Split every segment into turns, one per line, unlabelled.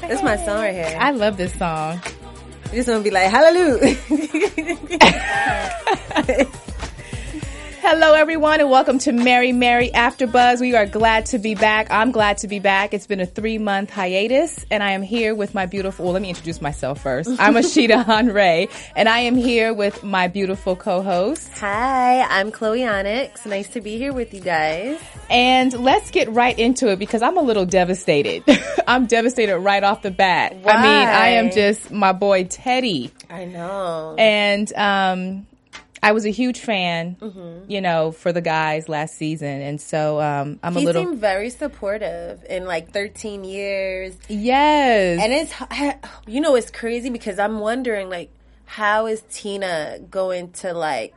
That's my song right here.
I love this song.
You just want to be like, hallelujah.
Hello, everyone, and welcome to Mary Mary After Buzz. We are glad to be back. I'm glad to be back. It's been a three month hiatus, and I am here with my beautiful. Well, let me introduce myself first. I'm Ashita Hanre, and I am here with my beautiful co-host.
Hi, I'm Chloe Onyx. Nice to be here with you guys.
And let's get right into it because I'm a little devastated. I'm devastated right off the bat. Why? I mean, I am just my boy Teddy.
I know.
And um, I was a huge fan,
Mm-hmm.
you know, for the guys last season, and so um, I'm a little.
he seemed very supportive in like 13 years.
yes,
And it's, you know, it's crazy because I'm wondering, like, how is Tina going to, like,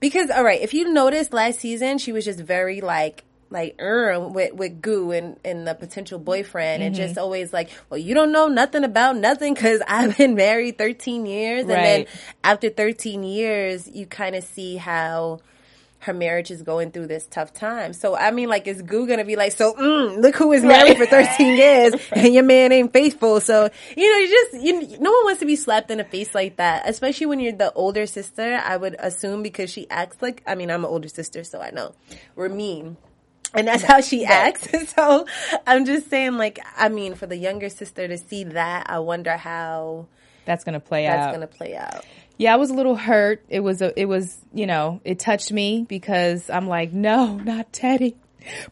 because, all right, if you noticed last season, she was just very, like, like er with with Goo and and the potential boyfriend and
Mm-hmm.
just always like well you don't know nothing about nothing because I've been married 13 years and then after 13 years you kind of see how her marriage is going through this tough time. So I mean, like, is Goo gonna be like, so mm, look who is married for 13 years and your man ain't faithful? So you know, you just you, no one wants to be slapped in the face like that, especially when you're the older sister. I would assume because she acts like, I mean, I'm an older sister, so I know we're mean. And that's how she acts. So I'm just saying, like, I mean, for the younger sister to see that, I wonder how
that's gonna play
that's
out.
That's gonna play out.
Yeah, I was a little hurt. It was a, it was, you know, it touched me because I'm like, no, not Teddy.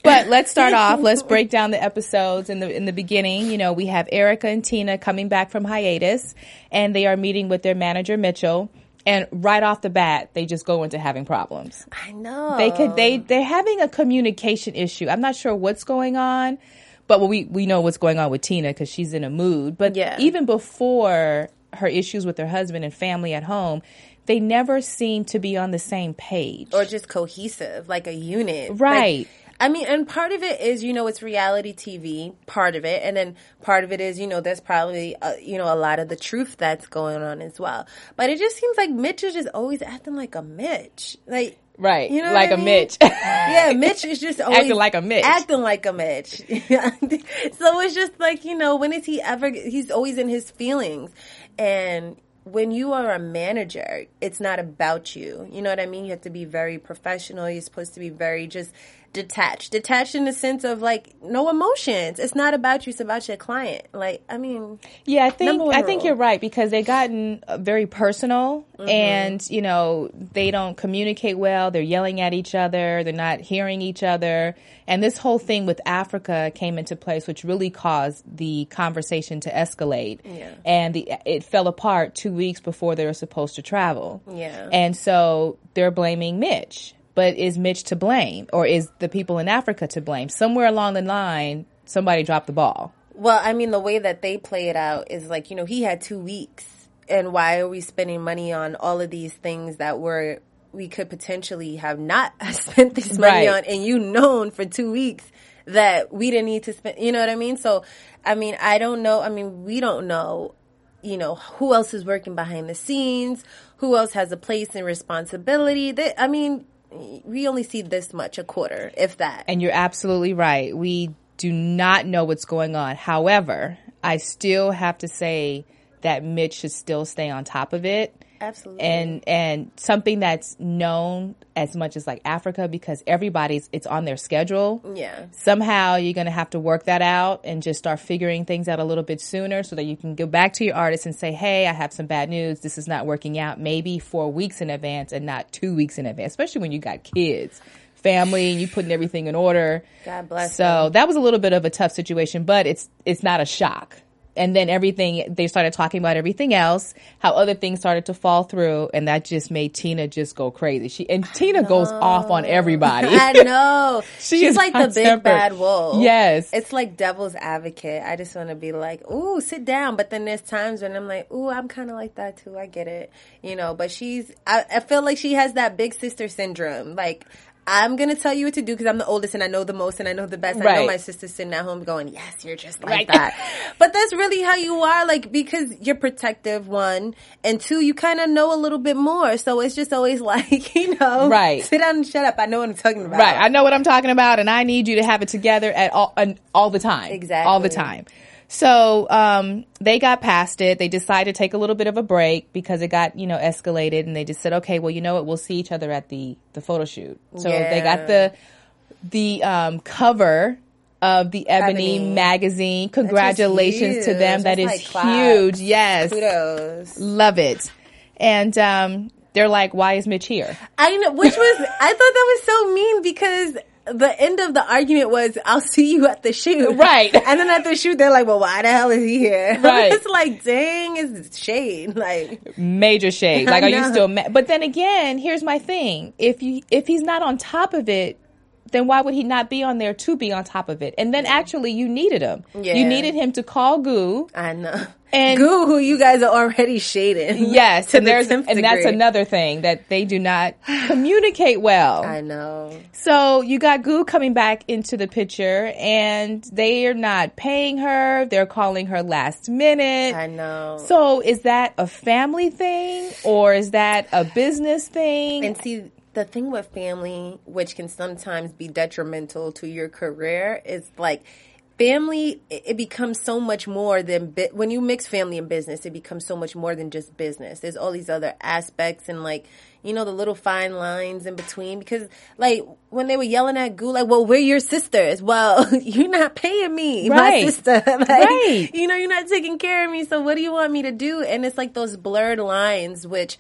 But let's start off. Let's break down the episodes in the in the beginning. You know, we have Erica and Tina coming back from hiatus, and they are meeting with their manager Mitchell. And right off the bat, they just go into having problems.
I know
They could they they're having a communication issue. I'm not sure what's going on, but we we know what's going on with Tina because she's in a mood. But
Yeah.
even before her issues with her husband and family at home, they never seem to be on the same page.
or just cohesive, like a unit. Like,
Right.
I mean, and part of it is, you know, it's reality TV, part of it. And then part of it is, you know, there's probably, uh, you know, a lot of the truth that's going on as well. But it just seems like Mitch is just always acting like a Mitch. Like,
right,
you know
like
what
a
I mean?
Mitch.
yeah, Mitch is just always
like a Mitch.
Acting like a Mitch. so it's just like, you know, when is he ever, he's always in his feelings. And when you are a manager, it's not about you. You know what I mean? You have to be very professional. You're supposed to be very just detached. Detached in the sense of like no emotions. It's not about you, it's about your client. Like, I mean,
Yeah, I think I think you're right because they've gotten very personal
Mm-hmm.
and you know they don't communicate well. They're yelling at each other. They're not hearing each other. And this whole thing with Africa came into place, which really caused the conversation to escalate.
Yeah.
And the it fell apart two weeks before they were supposed to travel.
Yeah.
And so they're blaming Mitch. But is Mitch to blame, or is the people in Africa to blame? Somewhere along the line, somebody dropped the ball.
Well, I mean, the way that they play it out is like, you know, he had two weeks. And why are we spending money on all of these things that were, we could potentially have not spent this money
Right.
on and you known for two weeks that we didn't need to spend, you know what I mean? So, I mean, I don't know. I mean, we don't know, you know, who else is working behind the scenes, who else has a place and responsibility. That, I mean, we only see this much a quarter, if that.
And you're absolutely right. We do not know what's going on. However, I still have to say that Mitch should still stay on top of it.
Absolutely.
And and something that's known as much as like Africa because everybody's it's on their schedule.
yeah.
Somehow you're going to have to work that out and just start figuring things out a little bit sooner so that you can go back to your artist and say, "Hey, I have some bad news. This is not working out." Maybe 4 weeks in advance and not 2 weeks in advance, especially when you got kids. family and you putting everything in order.
God bless
So
them.
that was a little bit of a tough situation, but it's it's not a shock. And then everything they started talking about everything else, how other things started to fall through, and that just made Tina just go crazy. She and Tina goes off on everybody.
I know.
She
She's like the big
tempered.
bad wolf.
Yes.
It's like devil's advocate. I just want to be like, ooh, sit down. But then there's times when I'm like, ooh, I'm kind of like that too. I get it. You know, but she's, I, I feel like she has that big sister syndrome. Like, I'm going to tell you what to do because I'm the oldest and I know the most and I know the best. I know my sister's sitting at home going, yes, you're just like
Right.
that. but that's really how you are, like, because you're protective, one, and two, you kind of know a little bit more. So it's just always like, you know,
Right.
sit down and shut up. I know what I'm talking about.
Right. I know what I'm talking about, and I need you to have it together at all all the time.
Exactly.
All the time. So um, they got past it. They decided to take a little bit of a break because it got you know escalated, and they just said, okay, well, you know what, we'll see each other at the the photo shoot. So they got the the um, cover of the Ebony,
Ebony.
magazine. Congratulations to them. That is
like claps.
huge. Yes,
Kudos.
love it. And um, they're like, why is Mitch here?
I know, which was, I thought that was so mean because the end of the argument was, I'll see you at the shoot.
Right.
And then at the shoot, they're like, well, why the hell is he here?
Right.
it's like, dang, it's shade. Like,
major shade. Like, are you still mad? But then again, here's my thing: if you if he's not on top of it, then why would he not be on there to be on top of it? And then actually, you needed him.
Yeah.
You needed him to call Goo.
I know.
And-
Goo, who you guys are already shading.
Yes, and
the
there's
10th
and that's another thing that they do not communicate well.
I know.
So you got Goo coming back into the picture, and they are not paying her. They're calling her last minute.
I know.
So is that a family thing or is that a business thing?
And see, the thing with family, which can sometimes be detrimental to your career, is like family. It becomes so much more than bi- when you mix family and business. It becomes so much more than just business. There's all these other aspects and like you know the little fine lines in between. Because like when they were yelling at Goo, like, "Well, we're your sisters." Well, you're not paying me,
Right.
my sister. like,
Right.
You know, you're not taking care of me. So what do you want me to do? And it's like those blurred lines, which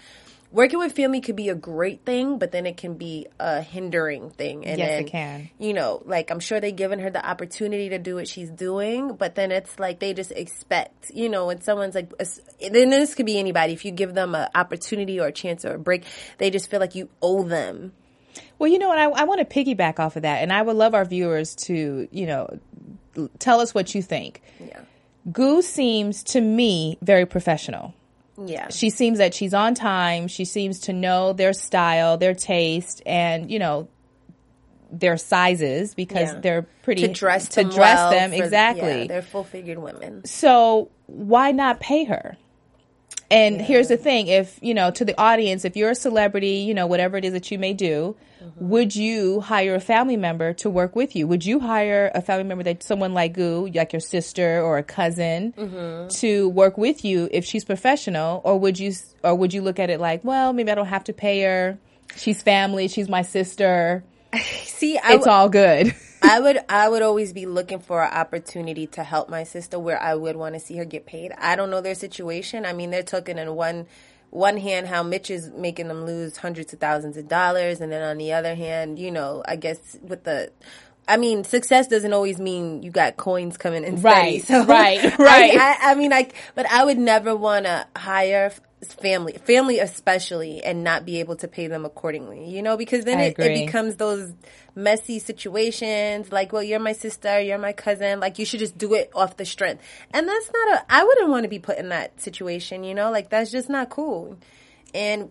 working with family could be a great thing, but then it can be a hindering thing. And
Yes, it can.
You know, like I'm sure they've given her the opportunity to do what she's doing, but then it's like they just expect, you know, when someone's like, then this could be anybody. If you give them an opportunity or a chance or a break, they just feel like you owe them.
Well, you know what? I, I want to piggyback off of that, and I would love our viewers to, you know, tell us what you think.
Yeah.
Goo seems to me very professional.
Yeah.
She seems that she's on time. She seems to know their style, their taste, and you know their sizes because
Yeah.
they're pretty
to dress
to
them
dress
well
them
for-
exactly.
Yeah, they're full figured women.
So why not pay her? And here's the thing, if, you know, to the audience, if you're a celebrity, you know, whatever it is that you may do, mm-hmm. would you hire a family member to work with you? Would you hire a family member that someone like you, like your sister or a cousin, mm-hmm. to work with you if she's professional, or would you, or would you look at it like, well, maybe I don't have to pay her. She's family. She's my sister.
See, I
It's all good.
I would I would always be looking for an opportunity to help my sister where I would want to see her get paid. I don't know their situation. I mean, they're talking in one one hand how Mitch is making them lose hundreds of thousands of dollars, and then on the other hand, you know, I guess with the I mean, success doesn't always mean you got coins coming in steady.
Right,
So
right, right.
I, I mean, like, but I would never want to hire family, family especially, and not be able to pay them accordingly. You know, because then it, it becomes those messy situations. Like, well, you're my sister, you're my cousin. Like, you should just do it off the strength. And that's not a. I wouldn't want to be put in that situation. You know, like that's just not cool. And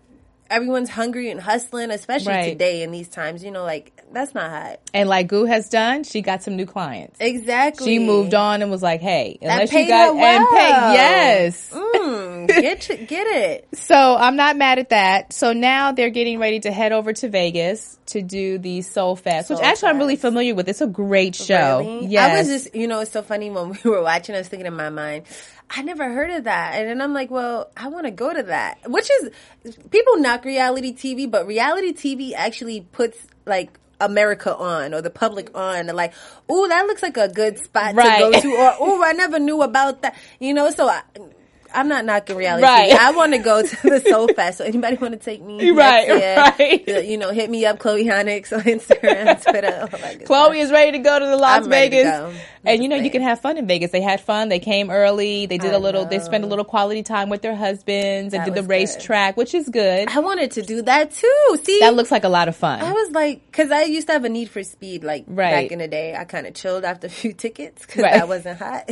everyone's hungry and hustling, especially
Right.
today in these times. You know, like that's not hot.
And like Goo has done, she got some new clients.
Exactly.
She moved on and was like, "Hey, unless you got
her
and pay, yes."
Mm, get get it.
So I'm not mad at that. So now they're getting ready to head over to Vegas to do the Soul Fest, which
Soul
actually I'm really familiar with. It's a great show.
Really?
Yes.
I was just, you know, it's so funny when we were watching, I was thinking in my mind, I never heard of that. And then I'm like, well, I want to go to that. Which is, people knock reality TV, but reality TV actually puts like, America on or the public on and like, ooh, that looks like a good spot
Right.
to go to or ooh, I never knew about that. You know, so I, I'm not knocking reality
Right.
TV. I want to go to the Soul Fest. So anybody want to take me?
Right,
year?
right.
You know, hit me up, Chloe Onyx on Instagram, Twitter. Oh good
Chloe is ready to go to the Las
I'm
Vegas. And you know, you can have fun in Vegas. They had fun. They came early. They did
I
a little, they spent a little quality time with their husbands and did the racetrack, which is good.
I wanted to do that too. See,
That looks like a lot of fun.
I was like, because I used to have a need for speed, like
Right.
back in the day. I kind of chilled after a few tickets because
Right.
I wasn't hot.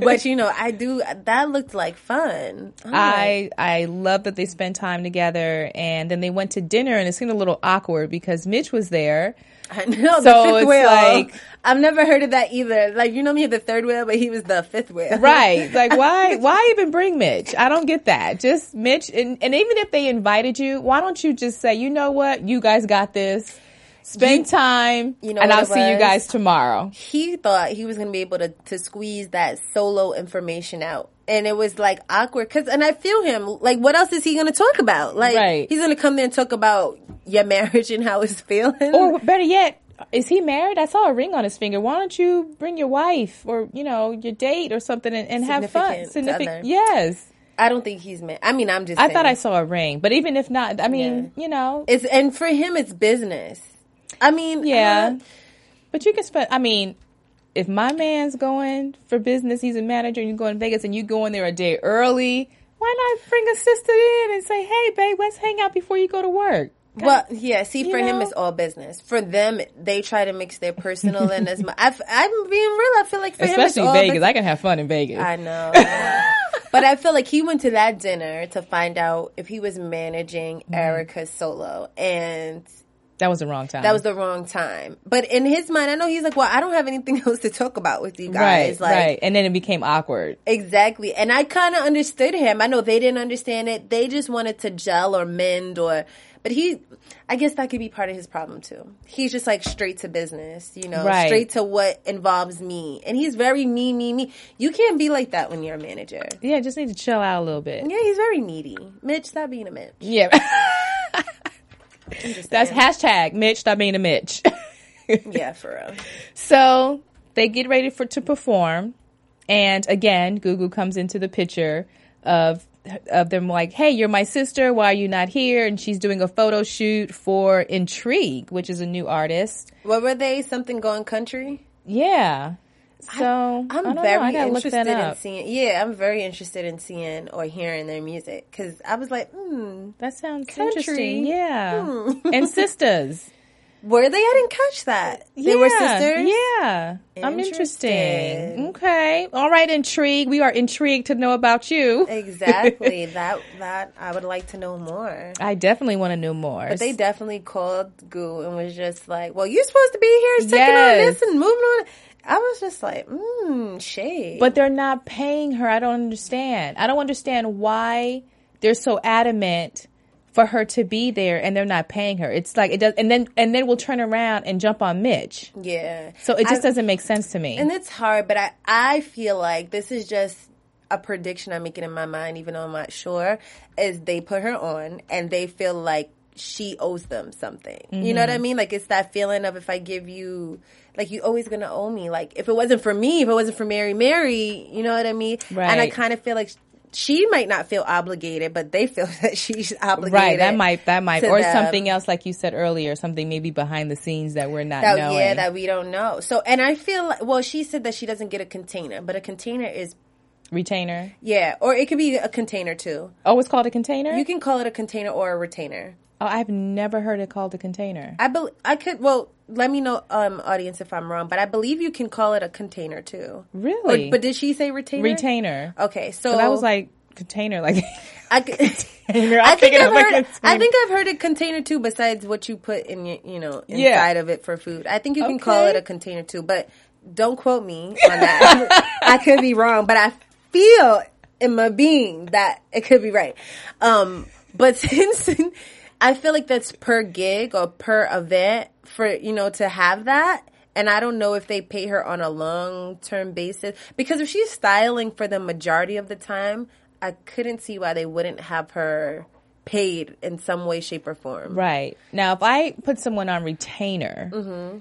but you know, I do. That looked like fun. I'm
I I love that they spent time together, and then they went to dinner, and it seemed a little awkward because Mitch was there.
I know
So
the fifth
it's
wheel.
like-
I've never heard of that either. Like you know me, the third wheel, but he was the fifth wheel.
Right. Like why why even bring Mitch? I don't get that. Just Mitch and, and even if they invited you, why don't you just say, you know what, you guys got this. Spend time
you know
and I'll see you guys tomorrow.
he thought he was going to be able to, to squeeze that solo information out. And it was like awkward because, and I feel him. Like, what else is he going to talk about? Like,
Right.
he's going to come there and talk about your marriage and how it's feeling.
Or better yet, is he married? I saw a ring on his finger. Why don't you bring your wife or, you know, your date or something and, and have fun?
Significant.
Yes.
I don't think he's married. I mean, I'm just.
I
saying.
thought I saw a ring, but even if not, I mean, you know,
It's and for him, it's business. I mean,
Yeah.
uh,
But you can spend. I mean, if my man's going for business, he's a manager, and you go in Vegas, and you go in there a day early. Why not bring a sister in and say, "Hey, babe, let's hang out before you go to work."
Well, yeah. See, for him, it's all business. For them, they try to mix their personal in as much. I've, I'm being real. I feel like for him,
Especially
all
Vegas,
business.
I can have fun in Vegas.
I know. but I feel like he went to that dinner to find out if he was managing
Mm-hmm.
Erica's solo, and
that was the wrong time.
that was the wrong time. But in his mind, I know he's like, "Well, I don't have anything else to talk about with you
right,
guys." like,
right, and then it became awkward.
Exactly. And I kind of understood him. I know they didn't understand it. They just wanted to gel or mend or, but he, I guess that could be part of his problem too. He's just like straight to business, you know,
Right.
straight to what involves me. And he's very me, me, me. You can't be like that when you're a manager.
Yeah, just need to chill out a little bit.
Yeah, he's very needy. Mitch, stop being a Mitch.
Yeah, that's hashtag Mitch. Stop being a Mitch.
Yeah, for real.
So they get ready for to perform, and again, Gugu comes into the picture of of them like, "Hey, you're my sister. Why are you not here?" And she's doing a photo shoot for Intrigue, which is a new artist.
What were they? Something going country?
Yeah. So I, know.
very
I
interested in seeing. Yeah, I'm very interested in seeing or hearing their music because I was like, hmm,
That sounds
Country.
interesting. Yeah.
Hmm.
and sisters.
were they? I didn't catch that. They were sisters.
Yeah. I'm interesting.
Interesting.
Okay. All right, intrigue. We are intrigued to know about you.
Exactly. that that I would like to know more.
I definitely want to know more.
But they definitely called Goo and was just like, "Well, you're supposed to be here, taking
Yes.
on this and moving on." I was just like, "Mmm, shade."
but they're not paying her. I don't understand. I don't understand why they're so adamant for her to be there and they're not paying her. It's like it does, and then and then we'll turn around and jump on Mitch.
yeah.
So it just
I-
doesn't make sense to me.
And it's hard, but I I feel like this is just a prediction I'm making in my mind, even though I'm not sure. Is they put her on and they feel like she owes them something. You know what I
Mm-hmm.
mean? Like it's that feeling of if I give you. Like you always gonna owe me. Like if it wasn't for me, if it wasn't for Mary, Mary, you know what I mean? Right. And I kind of feel like she might not feel obligated, but they feel that she's obligated.
Right, that might that might or
them.
something else like you said earlier, something maybe behind the scenes that we're not
That,
knowing.
yeah, that we don't know. So, and I feel like, well, she said that she doesn't get a container, but a container is,
Retainer.
yeah, or it could be a container too.
Oh, it's called a container.
You can call it a container or a retainer.
Oh, I've never heard it called a container.
I bel I could, well, let me know, um, audience, if I'm wrong, but I believe you can call it a container too.
Really?
Or, but did she say retainer?
Retainer.
Okay, so
I was like container, like
I,
Container.
I
I'm
think I've heard. I
container.
think I've heard a container too. Besides what you put in your, you know, inside
Yeah.
of it for food, I think you can call it a container too. But don't quote me on that. I could be wrong, but I feel in my being that it could be right. Um, but since I feel like that's per gig or per event for you know to have that. And I don't know if they pay her on a long term basis because if she's styling for the majority of the time, I couldn't see why they wouldn't have her paid in some way, shape, or form.
right now. If I put someone on retainer,
Mm-hmm.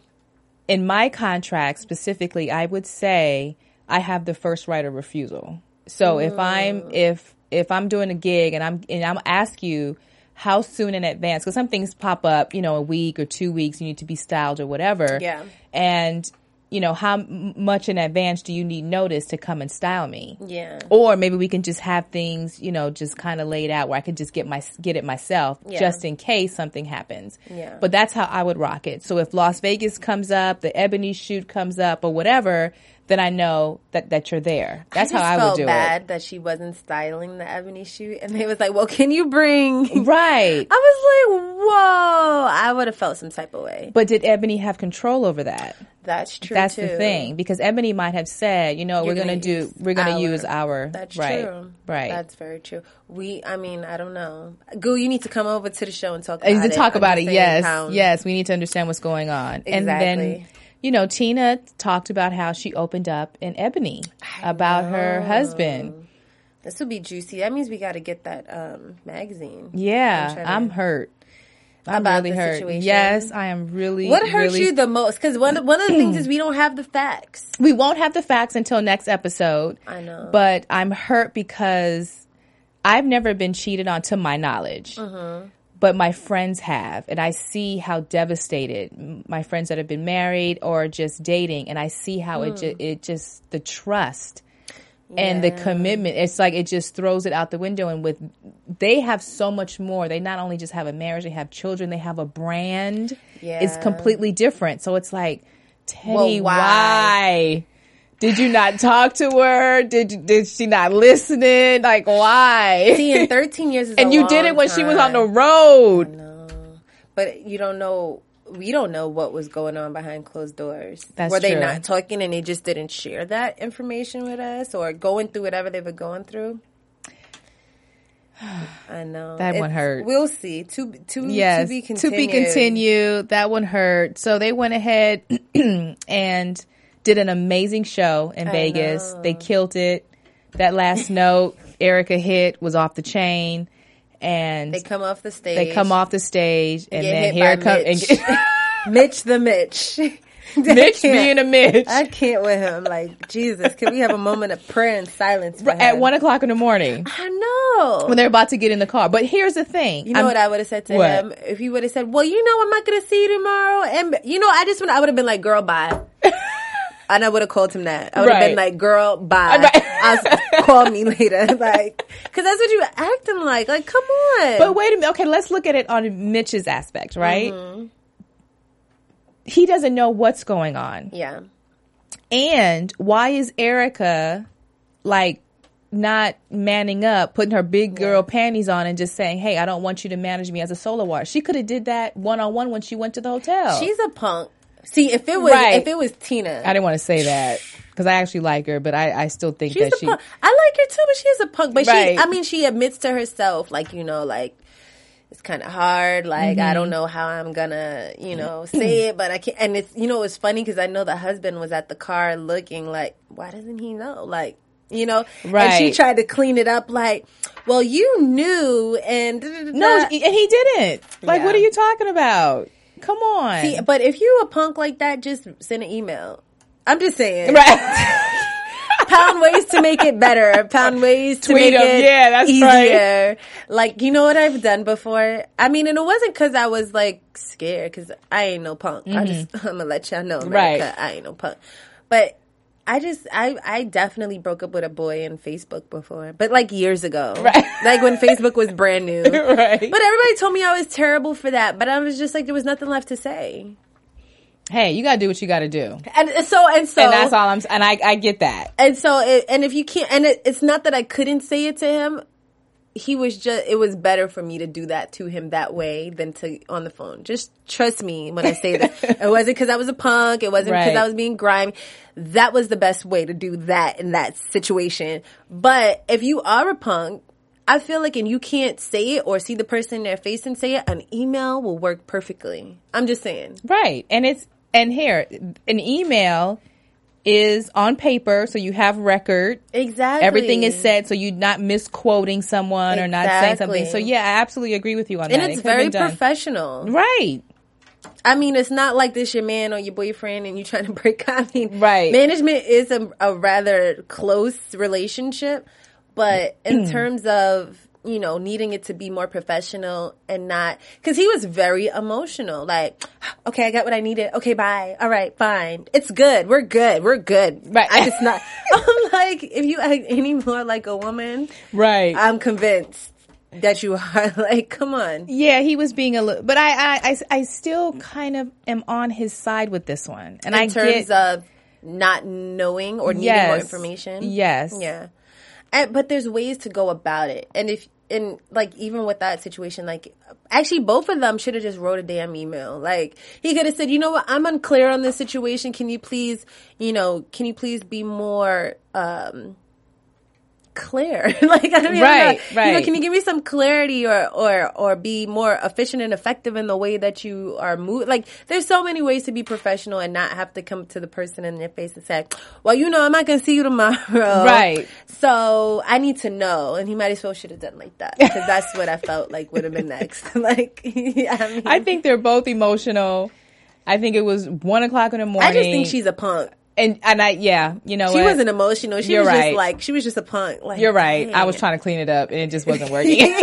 in my contract specifically, I would say I have the first right of refusal. So if I'm if if I'm doing a gig and I'm and I'm ask you how soon in advance because some things pop up, you know, a week or two weeks, you need to be styled or whatever.
Yeah.
And you know, how m- much in advance do you need notice to come and style me?
Yeah.
Or maybe we can just have things, you know, just kind of laid out where I could just get my get it myself,
Yeah.
just in case something happens.
Yeah.
But that's how I would rock it. So if Las Vegas comes up, the Ebony shoot comes up, or whatever, then I know that that you're there. That's
I
how I would
felt
do
bad that she wasn't styling the ebony shoot, and they was like, "Well, can you bring?"
Right.
I was like, "Whoa!" I would have felt some type of way.
But did Ebony have control over that?
That's true.
That's
too.
the thing because Ebony might have said, you know,
You're
we're gonna,
gonna
do, we're gonna
our-
use our
That's
right,
true.
right.
That's very true. We, I mean, I don't know. Goo, you need to come over to the show and talk
And
about
to
it.
talk about it, yes,
how-
yes, we need to understand what's going on. And then,
Exactly.
You know, Tina talked about how she opened up in Ebony about her husband.
This would be juicy. That means we got to get that um, magazine.
Yeah, I'm hurt. I'm
About
really
the
hurt.
situation?
Yes, I am really.
What hurts
really-
you the most? Because one one of the things is we don't have the facts.
We won't have the facts until next episode.
I know.
But I'm hurt because I've never been cheated on to my knowledge.
Mm-hmm.
But my friends have, and I see how devastated my friends that have been married or just dating, and I see how it ju- it just the trust and the
Hmm.
Commitment. It's like it just throws it out the window. And with they have so much more. They not only just have a marriage, they have children, they have a brand.
Yeah.
It's completely different. So it's like, Teddy,
Well,
why?
why?
Did you not talk to her? Did did she not listen? Like why?
See, in 13 years is
and you did it when she was on the
time.
road.
No, but you don't know. We don't know what was going on behind closed doors.
That's
were they
true.
not talking and they just didn't share that information with us, or going through whatever they were going through? I know
That one hurt.
We'll see. To to
Yes,
to be continued.
continued. That one hurt. So they went ahead and did an amazing show in Vegas.
know.
They killed it. That last note Erica hit was off the chain, and
They come off the stage.
they come off the stage, and then here
by
come
Mitch. the Mitch.
Mitch being a Mitch
I can't with him. Like Jesus, can we have a moment of prayer and silence
at one o'clock in the morning
I know.
when they're about to get in the car. But here's the thing.
You know
I'm-
what I would have said to
What?
him if he would have said, "Well, you know, I'm not going to see you tomorrow," and you know, I just would I would have been like, "Girl, bye," and I would have called him that. I would have
Right.
been like, "Girl, bye."
Right.
I'll call me later, like, because that's what you were acting like. Like, come on.
But wait a minute. Okay, let's look at it on Mitch's aspect, right?
Mm-hmm.
He doesn't know what's going on.
yeah,
And why is Erica like not manning up, putting her big girl panties on and just saying, "Hey, I don't want you to manage me as a solo artist." She could have did that one on one when she went to the hotel.
she's a punk. See, if it was
Right.
if it was Tina,
I didn't want to say that because I actually like her, but I, I still think
She's
that
a
she.
punk. I like her too, but she's a punk. But
Right.
she, I mean, she admits to herself, like you know, like it's kind of hard. Like I
Mm-hmm.
don't know how I'm gonna, you know, say it, but I can't. And it's you know, it's funny because I know the husband was at the car looking like, why doesn't he know? Like. You know, right and she tried to clean it up like, well, you knew, and
No, and he didn't. Like, what are you talking about? Come on,
See, but if you a punk like that, just send an email. I'm just saying,
right?
pound ways to make it better. Pound ways to
Tweet
make
'em.
it
Yeah, that's
easier. Like you know what I've done before. I mean, and it wasn't because I was like scared because I ain't no punk. I just I'm gonna let y'all know, America,
Mm-hmm. Right.
I ain't no punk. But I just I I definitely broke up with a boy in Facebook before, but like years ago,
Right.
like when Facebook was brand new.
right.
But everybody told me I was terrible for that. But I was just like, there was nothing left to say.
hey, you gotta do what you gotta do,
And uh, so and so
and that's all I'm. And I, I get that.
And so, it, and if you can't, and it, it's not that I couldn't say it to him. He was just, it was better for me to do that to him that way than to on the phone. Just trust me when I say that. it wasn't because I was a punk. It wasn't because
Right.
I was being grimy. That was the best way to do that in that situation. But if you are a punk, I feel like, and you can't say it or see the person in their face and say it, an email will work perfectly. I'm just saying.
Right. And it's and here an email is on paper, so you have record.
Exactly.
Everything is said, so you're not misquoting someone or not saying something. So yeah, I absolutely agree with you on
And
that.
And it's
It
very professional.
Right.
I mean, it's not like this your man or your boyfriend and you're trying to break. I mean,
Right.
Management is a, a rather close relationship, but in
Mm.
terms of you know needing it to be more professional and not because he was very emotional. Like, okay, I got what I needed. Okay, bye. All right, fine. It's good. We're good. We're good.
Right.
I just not. I'm like, if you act any more like a woman,
Right.
I'm convinced that you are. Like, come on.
yeah, he was being a little, but I, I, I, I still kind of am on his side with this one, and I
in terms
get,
of not knowing or needing more information.
Yes.
Yeah. And, but there's ways to go about it. And if and like even with that situation, like actually both of them should have just wrote a damn email. Like he could have said, you know what, I'm unclear on this situation. Can you please, you know, can you please be more um clear. like I mean,
Right,
not- You know, can you give me some clarity or or or be more efficient and effective in the way that you are moving? Like there's so many ways to be professional and not have to come to the person in their face and say, "Well, you know, I'm not gonna see you tomorrow."
Right.
So I need to know, and he might as well should have done like that because that's what I felt like would have been next. like, I mean,
I think they're both emotional. I think it was one o'clock in the morning.
I just think she's a punk.
And and I yeah, you know
She
what?
wasn't emotional. She
You're
was
right.
just like she was just a punk. Like
You're right. I was trying to clean it up and it just wasn't working.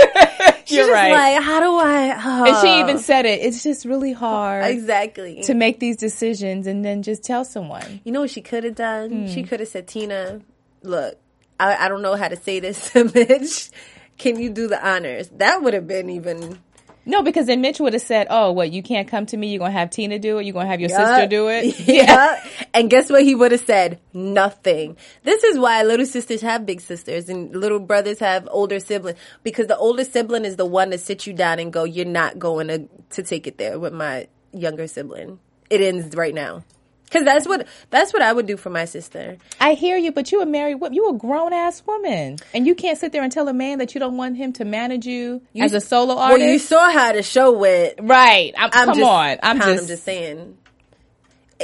You're right.
like, how do I? Oh.
and she even said it. It's just really hard
exactly.
to make these decisions and then just tell someone.
You know what she could have done?
Hmm.
She could have said, Tina, look, I, I don't know how to say this to Mitch. Can you do the honors? That would have been even.
No, because then Mitch would have said, "Oh, what? You can't come to me. You're gonna have Tina do it. You're gonna have your
Yeah.
sister do it."
Yeah. And guess what? He would have said nothing. This is why little sisters have big sisters and little brothers have older siblings because the older sibling is the one that sits you down and go, "You're not going to to take it there with my younger sibling. It ends right now." Because that's what that's what I would do for my sister.
I hear you, but you a married woman. You a grown ass woman, and you can't sit there and tell a man that you don't want him to manage you, you as a solo artist.
Well, you saw how the show went.
right? I'm,
I'm
come
just,
on. I'm
I'm
just,
just saying.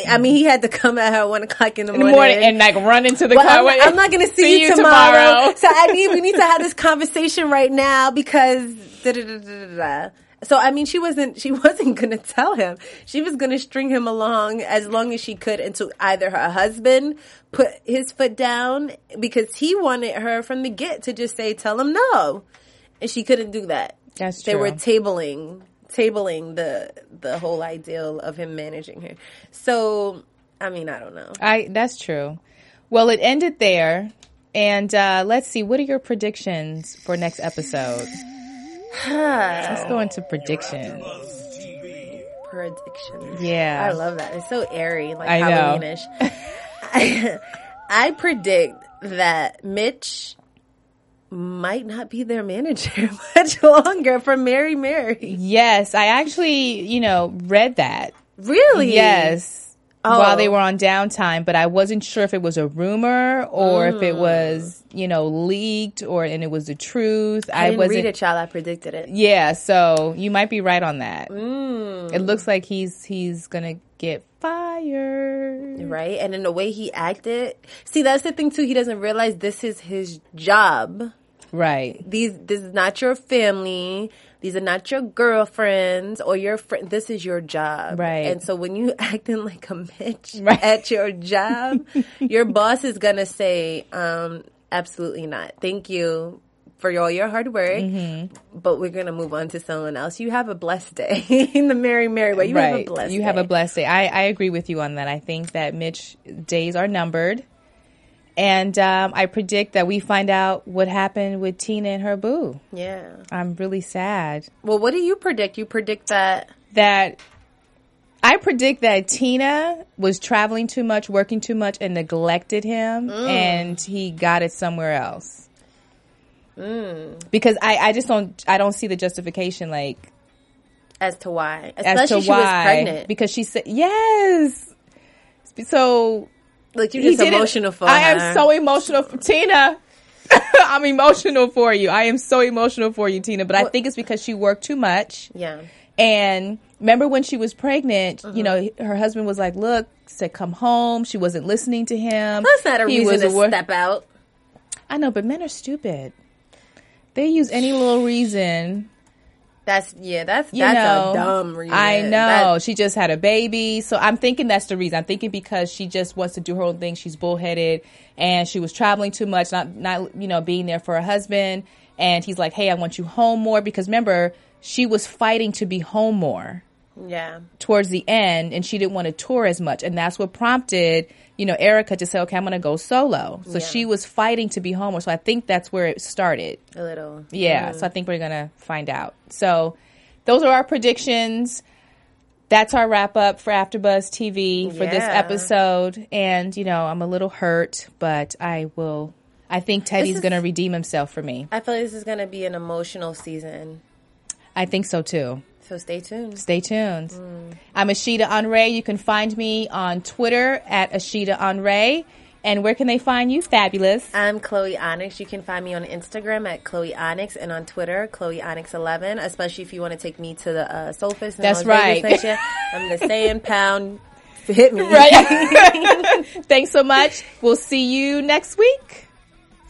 I mean, he had to come at her at one o'clock in the
in the
morning.
morning and like run into the
Well,
car.
I'm, I'm not going to see, you tomorrow. so I need we need to have this conversation right now because da, da, da, da, da. So I mean, she wasn't she wasn't going to tell him. She was going to string him along as long as she could until either her husband put his foot down because he wanted her from the get to just say, "Tell him no," and she couldn't do that.
That's true.
They were tabling tabling the the whole ideal of him managing her. So I mean, I don't know.
I that's true. Well, it ended there, and uh, let's see. What are your predictions for next episode? Let's go into predictions.
predictions.
Yeah.
I love that. It's so airy, like
I know.
Halloweenish. I, I predict that Mitch might not be their manager much longer for Mary Mary.
Yes, I actually, you know, read that.
Really?
Yes.
Oh.
While they were on downtime, but I wasn't sure if it was a rumor or if
Mm.
it was, you know, leaked or and it was the truth.
I didn't
wasn't
read it, child. I predicted it.
Yeah, so you might be right on that.
Mm.
It looks like he's he's gonna get fired.
Right? And in the way he acted. See, that's the thing too. He doesn't realize this is his job.
Right.
these this is not your family these are not your girlfriends or your friend this is your job
Right.
and so when you acting like a bitch
Right.
at your job your boss is gonna say um absolutely not thank you for all your hard work
Mm-hmm.
but we're gonna move on to someone else you have a blessed day in the merry merry way you have a
right.
blessed
you
day.
have a blessed day. I, I agree with you on that. I think that Mitch days are numbered. And um, I predict that we find out what happened with Tina and her boo.
yeah
I'm really sad
well what do you predict you predict that
that I predict that Tina was traveling too much, working too much, and neglected him,
Mm.
and he got it somewhere else.
Mm.
Because I, I just don't I don't see the justification like
as to why
as to
she was
why
pregnant
because she said yes. So
like you're just emotional for
I
her.
am so emotional for Tina. I'm emotional for you. I am so emotional for you, Tina. But I think it's because she worked too much.
yeah
And remember when she was pregnant,
Uh-huh.
you know, her husband was like, look, said come home. She wasn't listening to him.
That's not a
He
reason
was
to
wor-
step out.
I know, but men are stupid. They use any little reason
That's yeah. That's
You
that's
know,
a dumb reason.
I know
That-
she just had a baby, so I'm thinking that's the reason. I'm thinking because she just wants to do her own thing. She's bullheaded, and she was traveling too much, not not you know being there for her husband. And he's like, "Hey, I want you home more," because remember she was fighting to be home more
yeah.
towards the end, and she didn't want to tour as much, and that's what prompted you know Erica to say, "Okay, I'm going to go solo." So
Yeah.
she was fighting to be home. So I think that's where it started.
A little.
Yeah, mm-hmm. so I think we're gonna find out. So those are our predictions. That's our wrap up for AfterBuzz TV for this episode. And you know, I'm a little hurt, but I will. I think Teddy's
is-
gonna redeem himself for me.
I feel like this is gonna be an emotional season.
I think so too.
So stay tuned.
Stay tuned. I'm Ashita Onray. You can find me on Twitter at Ashita Onray. And where can they find you? Fabulous.
I'm Chloe Onyx. You can find me on Instagram at Chloe Onyx and on Twitter, Chloe Onyx11, especially if you want to take me to the uh, in
That's right.
next year. I'm the staying pound. Hit me.
Right. Thanks so much. We'll see you next week.